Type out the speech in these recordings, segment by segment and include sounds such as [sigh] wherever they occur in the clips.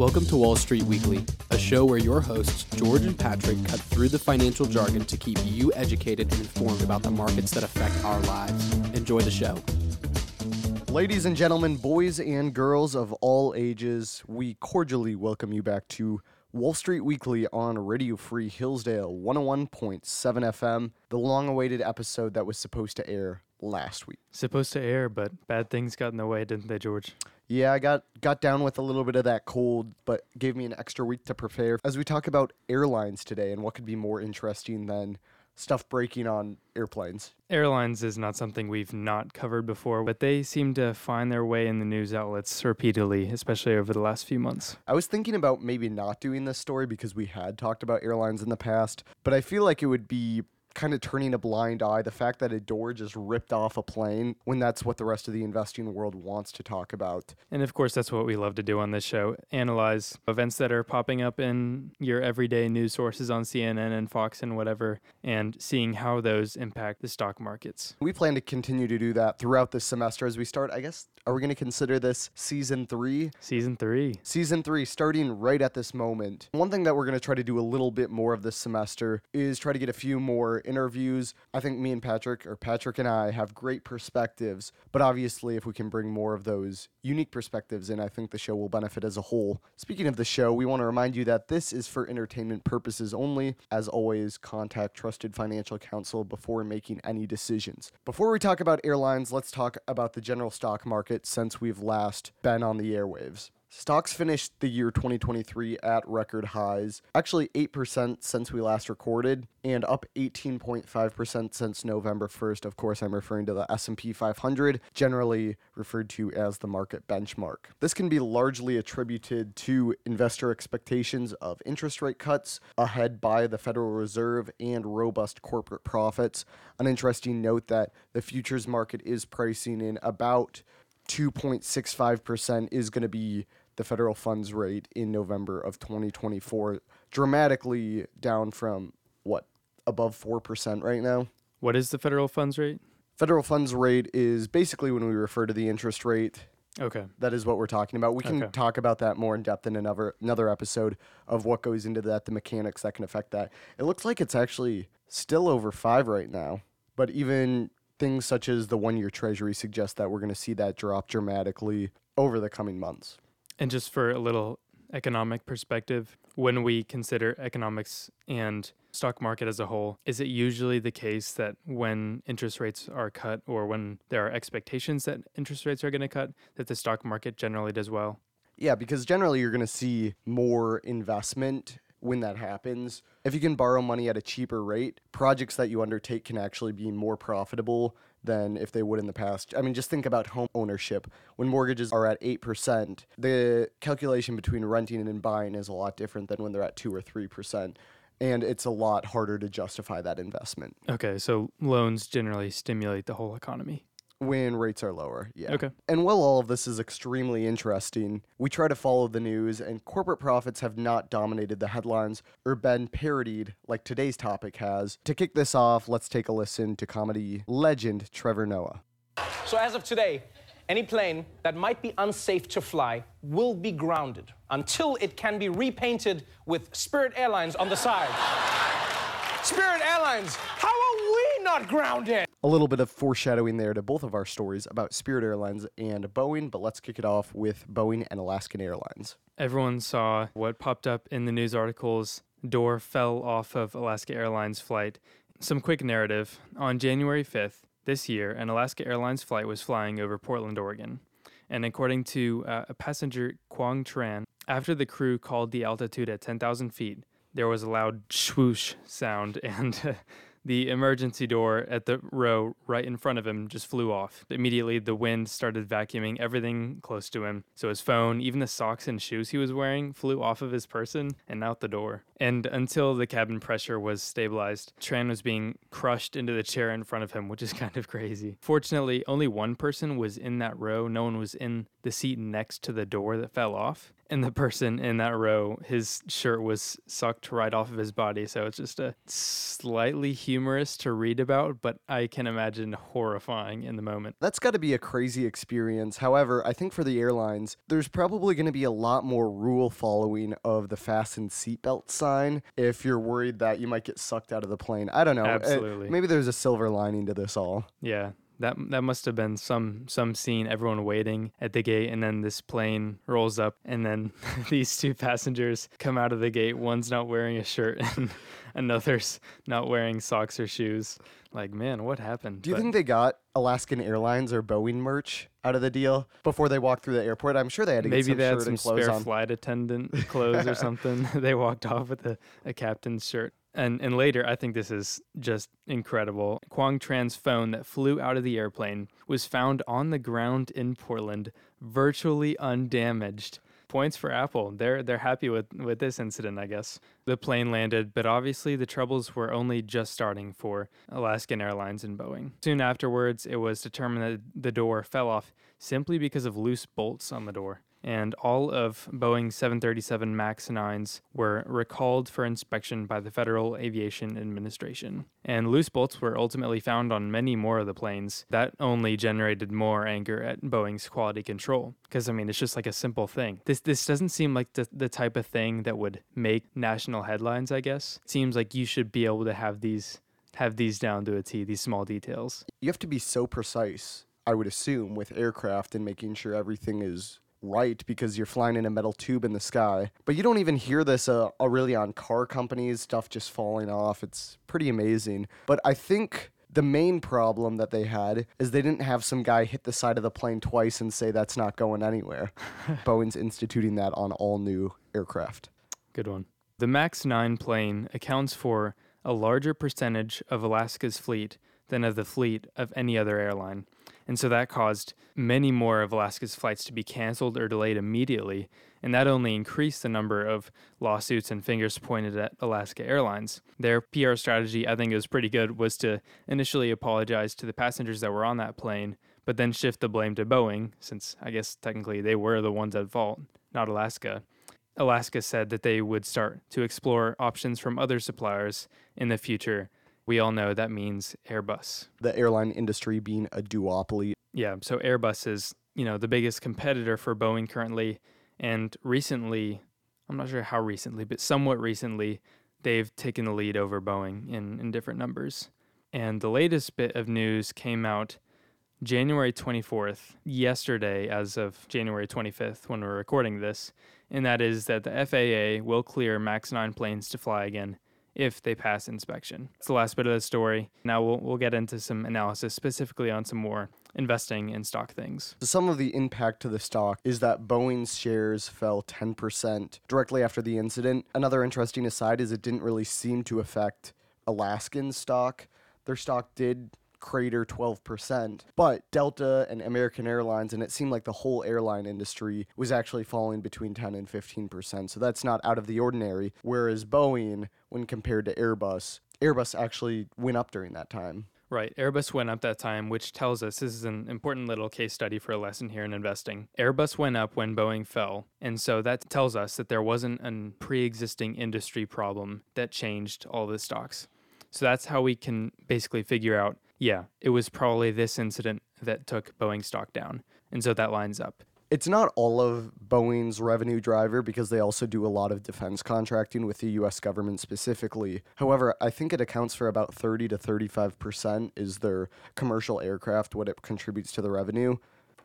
Welcome to Wall Street Weekly, a show where your hosts, George and Patrick, cut through the financial jargon to keep you educated and informed about the markets that affect our lives. Enjoy the show. Ladies and gentlemen, boys and girls of all ages, we cordially welcome you back to Wall Street Weekly on Radio Free Hillsdale 101.7 FM, the long awaited episode that was supposed to air last week. Supposed to air, but bad things got in the way, didn't they, George? Yeah, I got got down with a little bit of that cold, but gave me an extra week to prepare. As we talk about airlines today and what could be more interesting than stuff breaking on airplanes. Airlines is not something we've not covered before, but they seem to find their way in the news outlets repeatedly, especially over the last few months. I was thinking about maybe not doing this story because we had talked about airlines in the past, but I feel like it would be kind of turning a blind eye the fact that a door just ripped off a plane when that's what the rest of the investing world wants to talk about. And of course, that's what we love to do on this show analyze events that are popping up in your everyday news sources on CNN and Fox and whatever, and seeing how those impact the stock markets. We plan to continue to do that throughout this semester as we start. I guess, are we going to consider this season three? Season three. Season three, starting right at this moment. One thing that we're going to try to do a little bit more of this semester is try to get a few more interviews. I think me and Patrick, or Patrick and I, have great perspectives, but obviously, if we can bring more of those unique perspectives in, I think the show will benefit as a whole. Speaking of the show, we want to remind you that this is for entertainment purposes only. As always, contact trusted financial counsel before making any decisions. Before we talk about airlines, let's talk about the general stock market since we've last been on the airwaves. Stocks finished the year 2023 at record highs, actually 8% since we last recorded and up 18.5% since November 1st. Of course, I'm referring to the S&P 500, generally referred to as the market benchmark. This can be largely attributed to investor expectations of interest rate cuts ahead by the Federal Reserve and robust corporate profits. An interesting note that the futures market is pricing in about 2.65% is going to be the federal funds rate in November of 2024, dramatically down from what above 4% right now. What is the federal funds rate? Federal funds rate is basically when we refer to the interest rate. Okay. That is what we're talking about. We can Okay. talk about that more in depth in another another episode of what goes into that, the mechanics that can affect that. It looks like it's actually still over 5 right now, but even things such as the 1-year treasury suggest that we're going to see that drop dramatically over the coming months. And just for a little economic perspective, when we consider economics and stock market as a whole, is it usually the case that when interest rates are cut or when there are expectations that interest rates are going to cut, that the stock market generally does well? Yeah, because generally you're going to see more investment when that happens. If you can borrow money at a cheaper rate, projects that you undertake can actually be more profitable than if they would in the past. I mean, just think about home ownership. When mortgages are at 8%, the calculation between renting and buying is a lot different than when they're at 2 or 3%. And it's a lot harder to justify that investment Okay, so loans generally stimulate the whole economy. When rates are lower. Yeah. Okay. And while all of this is extremely interesting, we try to follow the news, and corporate profits have not dominated the headlines or been parodied like today's topic has. To kick this off, let's take a listen to comedy legend Trevor Noah. So as of today, any plane that might be unsafe to fly will be grounded until it can be repainted with Spirit Airlines on the side. [laughs] Spirit Airlines, how are we not grounded? A little bit of foreshadowing there to both of our stories about Spirit Airlines and Boeing, but let's kick it off with Boeing and Alaskan Airlines. Everyone saw what popped up in the news articles. Door fell off of Alaska Airlines flight. Some quick narrative. On January 5th this year, an Alaska Airlines flight was flying over Portland, Oregon. And according to uh, a passenger, Quang Tran, after the crew called the altitude at 10,000 feet, there was a loud swoosh sound [laughs] and the emergency door at the row right in front of him just flew off. Immediately, the wind started vacuuming everything close to him. So his phone, even the socks and shoes he was wearing, flew off of his person and out the door. And until the cabin pressure was stabilized, Tran was being crushed into the chair in front of him, which is [laughs] kind of crazy. Fortunately, only one person was in that row. No one was in the seat next to the door that fell off. And the person in that row, his shirt was sucked right off of his body. So it's just a slightly humorous to read about, but I can imagine horrifying in the moment. That's got to be a crazy experience. However, I think for the airlines, there's probably going to be a lot more rule following of the fasten seatbelt sign if you're worried that you might get sucked out of the plane. I don't know. Uh, Absolutely. maybe there's a silver lining to this all. Yeah, that that must have been some some scene. Everyone waiting at the gate, and then this plane rolls up, and then [laughs] these two passengers come out of the gate. One's not wearing a shirt, [laughs] and another's not wearing socks or shoes. Like, man, what happened? Do you But think they got Alaskan Airlines or Boeing merch out of the deal before they walked through the airport? I'm sure they had to maybe some they had some spare on. flight attendant [laughs] clothes or something? they walked off with a, a captain's shirt. And and later, I think this is just incredible. Quang Tran's phone that flew out of the airplane was found on the ground in Portland, virtually undamaged. Points for Apple. They're they're happy with with this incident, I guess. The plane landed, but obviously the troubles were only just starting for Alaskan Airlines and Boeing. Soon afterwards, it was determined that the door fell off simply because of loose bolts on the door and all of Boeing 737 MAX 9s were recalled for inspection by the Federal Aviation Administration. And loose bolts were ultimately found on many more of the planes. That only generated more anger at Boeing's quality control. Because, I mean, it's just like a simple thing. This, this doesn't seem like the, the type of thing that would make national headlines, I guess. It seems like you should be able to have these have these down to a T, these small details. You have to be so precise, I would assume, with aircraft and making sure everything is right because you're flying in a metal tube in the sky. But you don't even hear this uh, uh, really on car companies, stuff just falling off. It's pretty amazing. But I think the main problem that they had is they didn't have some guy hit the side of the plane twice and say that's not going anywhere. [laughs] Boeing's instituting that on all new aircraft. Good one. The MAX 9 plane accounts for a larger percentage of Alaska's fleet than of the fleet of any other airline. And so that caused many more of Alaska's flights to be canceled or delayed immediately. And that only increased the number of lawsuits and fingers pointed at Alaska Airlines. Their PR strategy, I think, was pretty good, was to initially apologize to the passengers that were on that plane, but then shift the blame to Boeing, since I guess technically they were the ones at fault, not Alaska. Alaska said that they would start to explore options from other suppliers in the future. We all know that means Airbus. The airline industry being a duopoly. Yeah, so Airbus is, you know, the biggest competitor for Boeing currently and recently, I'm not sure how recently, but somewhat recently, they've taken the lead over Boeing in, in different numbers. And the latest bit of news came out January 24th, yesterday, as of January 25th, when we're recording this, and that is that the FAA will clear MAX 9 planes to fly again if they pass inspection. It's the last bit of the story. Now we'll, we'll get into some analysis specifically on some more investing in stock things. Some of the impact to the stock is that Boeing's shares fell 10% directly after the incident. Another interesting aside is it didn't really seem to affect Alaskan stock. Their stock did crater 12%. But Delta and American Airlines, and it seemed like the whole airline industry was actually falling between 10 and 15%. So that's not out of the ordinary. Whereas Boeing, when compared to Airbus, Airbus actually went up during that time. Right. Airbus went up that time, which tells us this is an important little case study for a lesson here in investing. Airbus went up when Boeing fell. And so that tells us that there wasn't a pre existing industry problem that changed all the stocks. So that's how we can basically figure out yeah, it was probably this incident that took Boeing stock down. And so that lines up. It's not all of Boeing's revenue driver because they also do a lot of defense contracting with the US government specifically. However, I think it accounts for about 30 to 35% is their commercial aircraft, what it contributes to the revenue.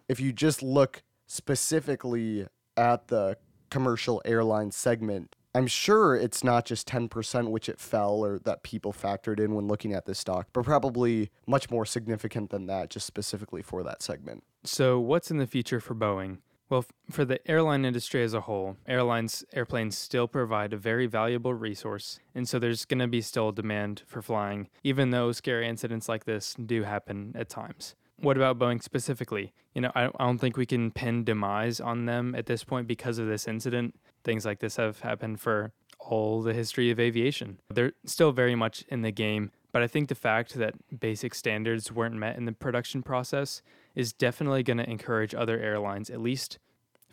If you just look specifically at the commercial airline segment, I'm sure it's not just 10% which it fell or that people factored in when looking at this stock, but probably much more significant than that, just specifically for that segment. So, what's in the future for Boeing? Well, for the airline industry as a whole, airlines, airplanes still provide a very valuable resource. And so there's going to be still demand for flying, even though scary incidents like this do happen at times. What about Boeing specifically? You know, I, I don't think we can pin demise on them at this point because of this incident. Things like this have happened for all the history of aviation. They're still very much in the game, but I think the fact that basic standards weren't met in the production process is definitely going to encourage other airlines, at least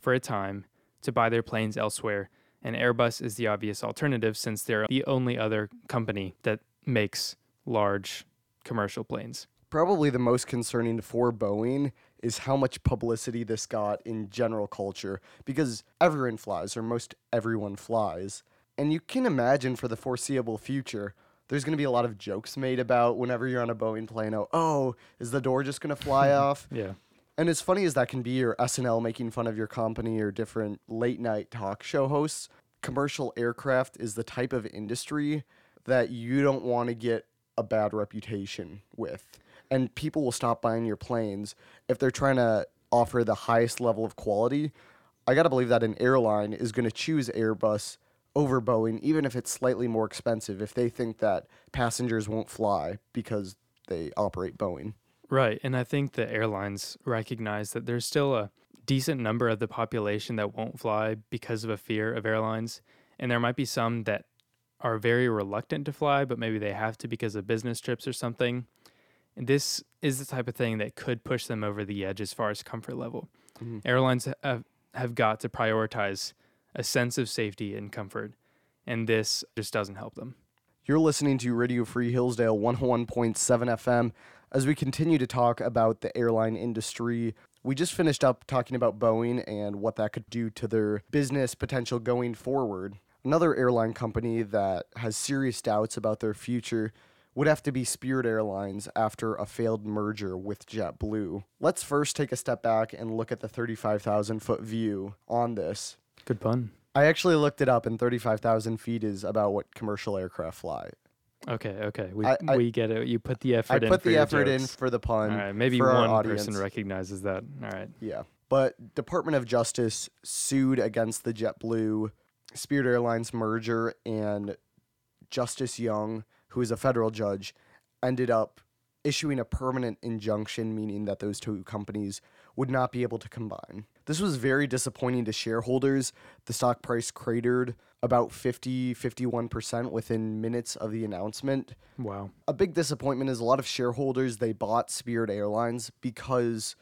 for a time, to buy their planes elsewhere. And Airbus is the obvious alternative since they're the only other company that makes large commercial planes. Probably the most concerning for Boeing is how much publicity this got in general culture because everyone flies, or most everyone flies. And you can imagine for the foreseeable future, there's going to be a lot of jokes made about whenever you're on a Boeing plane. Oh, oh is the door just going to fly [laughs] off? Yeah. And as funny as that can be, or SNL making fun of your company, or different late night talk show hosts, commercial aircraft is the type of industry that you don't want to get a bad reputation with. And people will stop buying your planes if they're trying to offer the highest level of quality. I got to believe that an airline is going to choose Airbus over Boeing, even if it's slightly more expensive, if they think that passengers won't fly because they operate Boeing. Right. And I think the airlines recognize that there's still a decent number of the population that won't fly because of a fear of airlines. And there might be some that are very reluctant to fly, but maybe they have to because of business trips or something. And this is the type of thing that could push them over the edge as far as comfort level. Mm-hmm. Airlines have, have got to prioritize a sense of safety and comfort, and this just doesn't help them. You're listening to Radio Free Hillsdale 101.7 FM as we continue to talk about the airline industry. We just finished up talking about Boeing and what that could do to their business potential going forward. Another airline company that has serious doubts about their future would have to be Spirit Airlines after a failed merger with JetBlue. Let's first take a step back and look at the 35,000 foot view on this. Good pun. I actually looked it up, and 35,000 feet is about what commercial aircraft fly. Okay, okay. We, I- I- we get it. You put the effort I in. put for the effort in for the pun. All right, maybe one person recognizes that. All right. Yeah. But Department of Justice sued against the JetBlue Spirit Airlines merger and Justice Young, who is a federal judge, ended up issuing a permanent injunction meaning that those two companies would not be able to combine. This was very disappointing to shareholders. The stock price cratered about 50 51% within minutes of the announcement Wow. a big disappointment is a lot of shareholders they bought Spirit Airlines because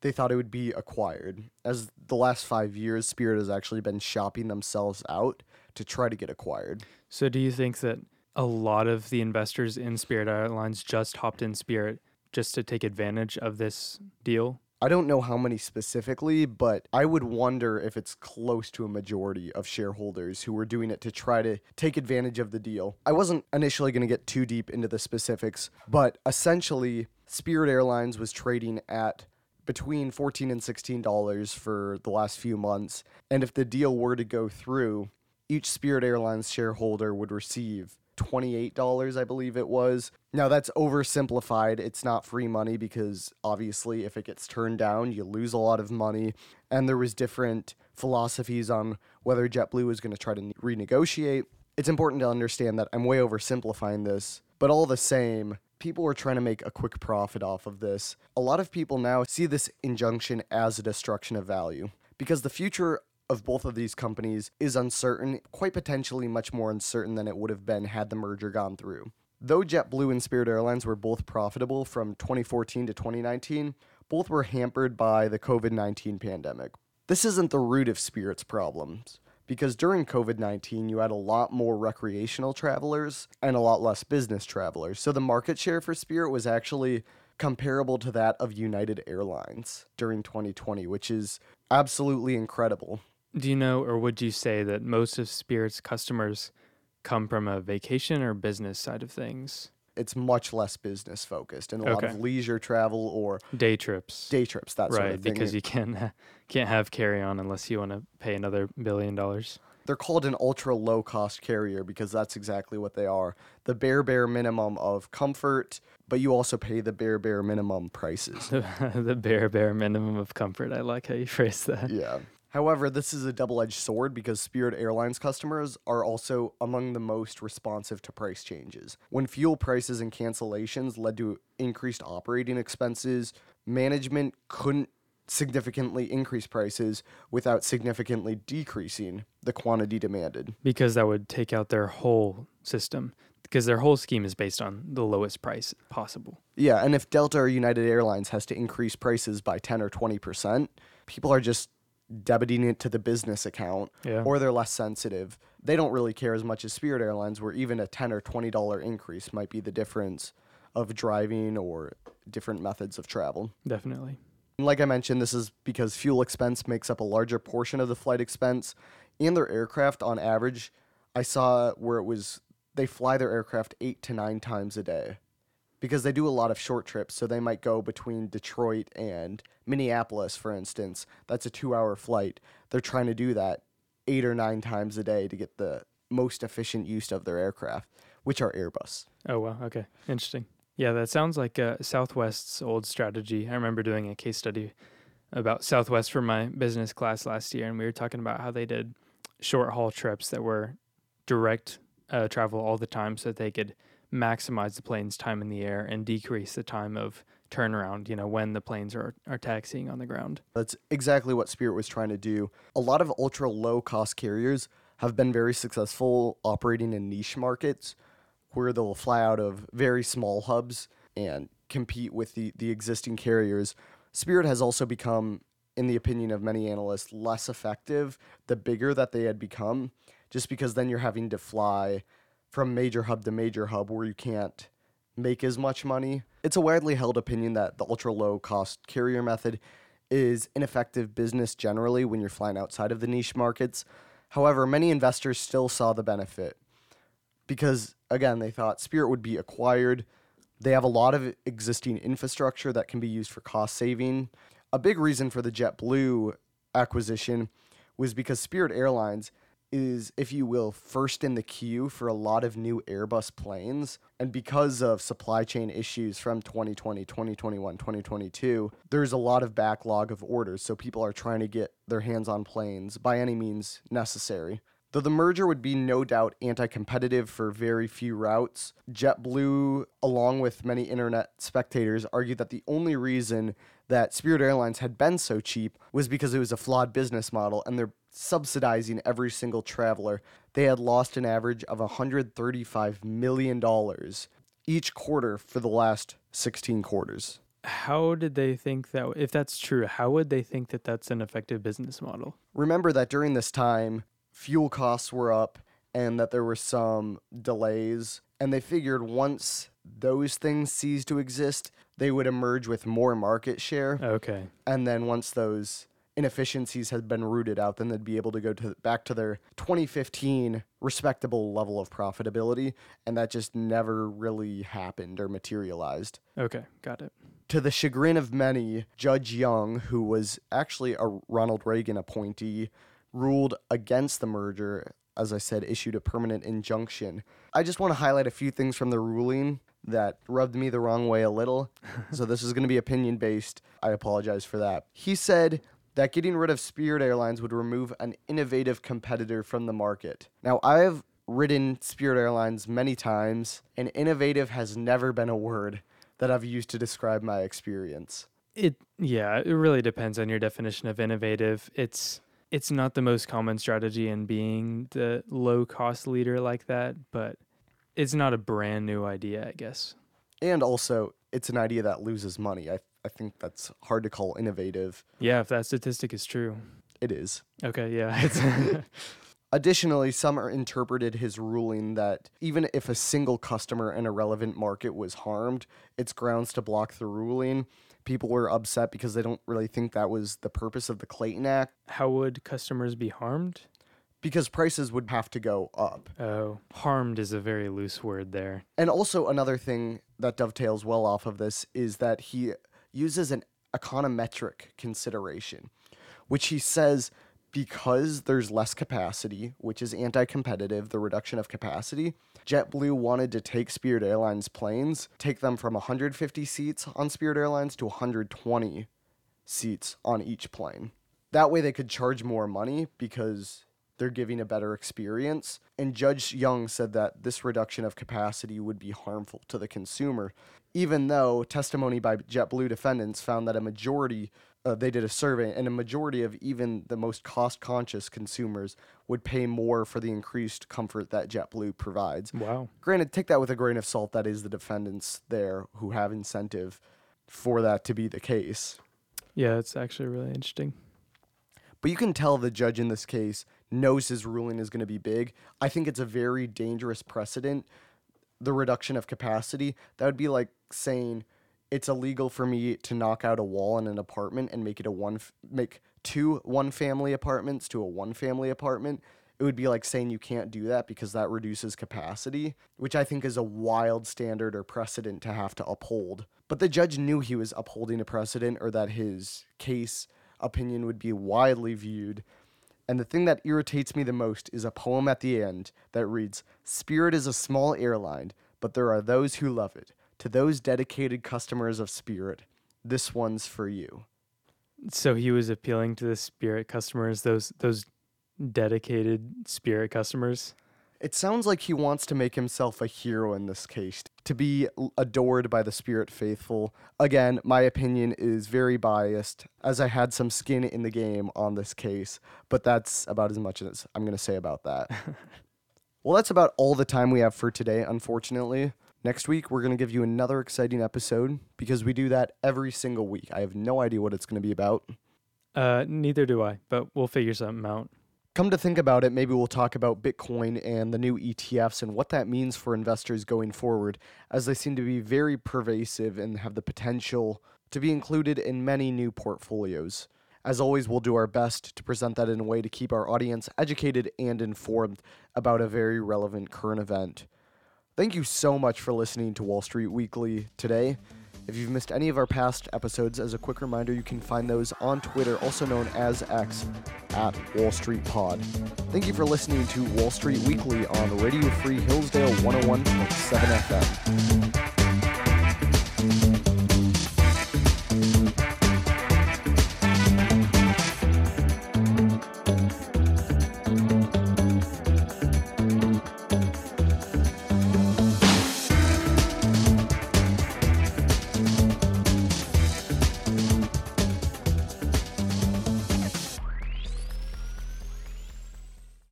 they thought it would be acquired. As the last five years, Spirit has actually been shopping themselves out to try to get acquired. So do you think that a lot of the investors in Spirit Airlines just hopped in Spirit just to take advantage of this deal? I don't know how many specifically, but I would wonder if it's close to a majority of shareholders who were doing it to try to take advantage of the deal. I wasn't initially going to get too deep into the specifics, but essentially, Spirit Airlines was trading at between 14 and 16 dollars for the last few months, and if the deal were to go through, each Spirit Airlines shareholder would receive $28, I believe it was. Now, that's oversimplified. It's not free money because obviously, if it gets turned down, you lose a lot of money. And there was different philosophies on whether JetBlue was going to try to renegotiate. It's important to understand that I'm way oversimplifying this, but all the same, people were trying to make a quick profit off of this. A lot of people now see this injunction as a destruction of value because the future of both of these companies is uncertain, quite potentially much more uncertain than it would have been had the merger gone through. Though JetBlue and Spirit Airlines were both profitable from 2014 to 2019, both were hampered by the COVID 19 pandemic. This isn't the root of Spirit's problems, because during COVID 19, you had a lot more recreational travelers and a lot less business travelers. So the market share for Spirit was actually comparable to that of United Airlines during 2020, which is absolutely incredible. Do you know, or would you say that most of Spirit's customers come from a vacation or business side of things? It's much less business focused and a lot of leisure travel or Day trips. day trips, that sort right, of thing. because you can't can't have carry on unless you want to pay another billion dollars. They're called an ultra low cost carrier because that's exactly what they are. The bare, bare minimum of comfort, but you also pay the bare, bare minimum prices. [laughs] the bare bare minimum of comfort. I like how you phrase that. yeah. However, this is a double edged sword because Spirit Airlines customers are also among the most responsive to price changes. When fuel prices and cancellations led to increased operating expenses, management couldn't significantly increase prices without significantly decreasing the quantity demanded. Because that would take out their whole system. Because their whole scheme is based on the lowest price possible. Yeah, and if Delta or United Airlines has to increase prices by 10 or 20%, people are just debiting it to the business account Yeah. or they're less sensitive. They don't really care as much as Spirit Airlines, where even a ten or twenty dollar increase might be the difference of driving or different methods of travel. Definitely. Like I mentioned, this is because fuel expense makes up a larger portion of the flight expense, and their aircraft on average, I saw where it was they fly their aircraft eight to nine times a day because they do a lot of short trips. So they might go between Detroit and Minneapolis, for instance. That's a two hour flight. They're trying to do that eight or nine times a day to get the most efficient use of their aircraft, which are Airbus. Oh wow. Okay. Interesting. Yeah, that sounds like uh, Southwest's old strategy. I remember doing a case study about Southwest for my business class last year, and we were talking about how they did short haul trips that were direct uh, travel all the time, so that they could maximize the plane's time in the air and decrease the time of turnaround. You know, when the planes are are taxiing on the ground. That's exactly what Spirit was trying to do. A lot of ultra low cost carriers have been very successful operating in niche markets where they'll fly out of very small hubs and compete with the, the existing carriers. Spirit has also become, in the opinion of many analysts, less effective the bigger that they had become, just because then you're having to fly from major hub to major hub where you can't make as much money. It's a widely held opinion that the ultra low cost carrier method is ineffective business generally when you're flying outside of the niche markets. However, many investors still saw the benefit because, again, they thought Spirit would be acquired. They have a lot of existing infrastructure that can be used for cost saving. A big reason for the JetBlue acquisition was because Spirit Airlines is, if you will, first in the queue for a lot of new Airbus planes. And because of supply chain issues from 2020, 2021, 2022, there's a lot of backlog of orders. So people are trying to get their hands on planes by any means necessary. Though the merger would be no doubt anti competitive for very few routes, JetBlue, along with many internet spectators, argued that the only reason that Spirit Airlines had been so cheap was because it was a flawed business model and they're subsidizing every single traveler. They had lost an average of $135 million each quarter for the last 16 quarters. How did they think that? If that's true, how would they think that that's an effective business model? remember that during this time, fuel costs were up and that there were some delays. And they figured once those things ceased to exist, they would emerge with more market share. Okay. And then once those inefficiencies had been rooted out, then they'd be able to go to back to their 2015 respectable level of profitability. And that just never really happened or materialized. Okay. Got it. To the chagrin of many, Judge Young, who was actually a Ronald Reagan appointee, ruled against the merger. As I said, issued a permanent injunction. I just want to highlight a few things from the ruling that rubbed me the wrong way a little. so this is going to be opinion based. I apologize for that. He said that getting rid of Spirit Airlines would remove an innovative competitor from the market. Now, I have ridden Spirit Airlines many times, and innovative has never been a word that I've used to describe my experience. It yeah, it really depends on your definition of innovative. It's it's not the most common strategy in being the low cost leader like that, but it's not a brand new idea, I guess. And also, it's an idea that loses money. I, I think that's hard to call innovative. Yeah, if that statistic is true. It is. Okay, yeah. [laughs] [laughs] Additionally, some are interpreted his ruling that even if a single customer in a relevant market was harmed, it's grounds to block the ruling. People were upset because they don't really think that was the purpose of the Clayton Act how would customers be harmed? because prices would have to go up. Oh, harmed is a very loose word there. And also, another thing that dovetails well off of this is that he uses an econometric consideration, which he says because there's less capacity, which is anti competitive, the reduction of capacity, JetBlue wanted to take Spirit Airlines planes, take them from 150 seats on Spirit Airlines to 120 seats on each plane. That way they could charge more money because they're giving a better experience. And Judge Young said that this reduction of capacity would be harmful to the consumer, even though testimony by JetBlue defendants found that a majority, uh, they did a survey, and a majority of even the most cost conscious consumers would pay more for the increased comfort that JetBlue provides. Wow. Granted, take that with a grain of salt. That is the defendants there who have incentive for that to be the case. Yeah, it's actually really interesting. But you can tell the judge in this case knows his ruling is going to be big. I think it's a very dangerous precedent. The reduction of capacity that would be like saying it's illegal for me to knock out a wall in an apartment and make it a one make two one family apartments to a one family apartment it would be like saying you can't do that because that reduces capacity, which I think is a wild standard or precedent to have to uphold. But the judge knew he was upholding a precedent or that his case opinion would be widely viewed. And the thing that irritates me the most is a poem at the end that reads Spirit is a small airline, but there are those who love it. To those dedicated customers of Spirit, this one's for you. So he was appealing to the Spirit customers, those those dedicated Spirit customers. It sounds like he wants to make himself a hero in this case, to be adored by the Spirit faithful. Again, my opinion is very biased, as I had some skin in the game on this case, but that's about as much as I'm going to say about that. [laughs] well, that's about all the time we have for today, unfortunately. Next week, we're going to give you another exciting episode because we do that every single week. I have no idea what it's going to be about. Uh, neither do I, but we'll figure something out. Come to think about it, maybe we'll talk about Bitcoin and the new ETFs and what that means for investors going forward, as they seem to be very pervasive and have the potential to be included in many new portfolios. As always, we'll do our best to present that in a way to keep our audience educated and informed about a very relevant current event. Thank you so much for listening to Wall Street Weekly today. If you've missed any of our past episodes, as a quick reminder, you can find those on Twitter, also known as X, at Wall Street Pod. Thank you for listening to Wall Street Weekly on Radio Free Hillsdale 101.7 FM.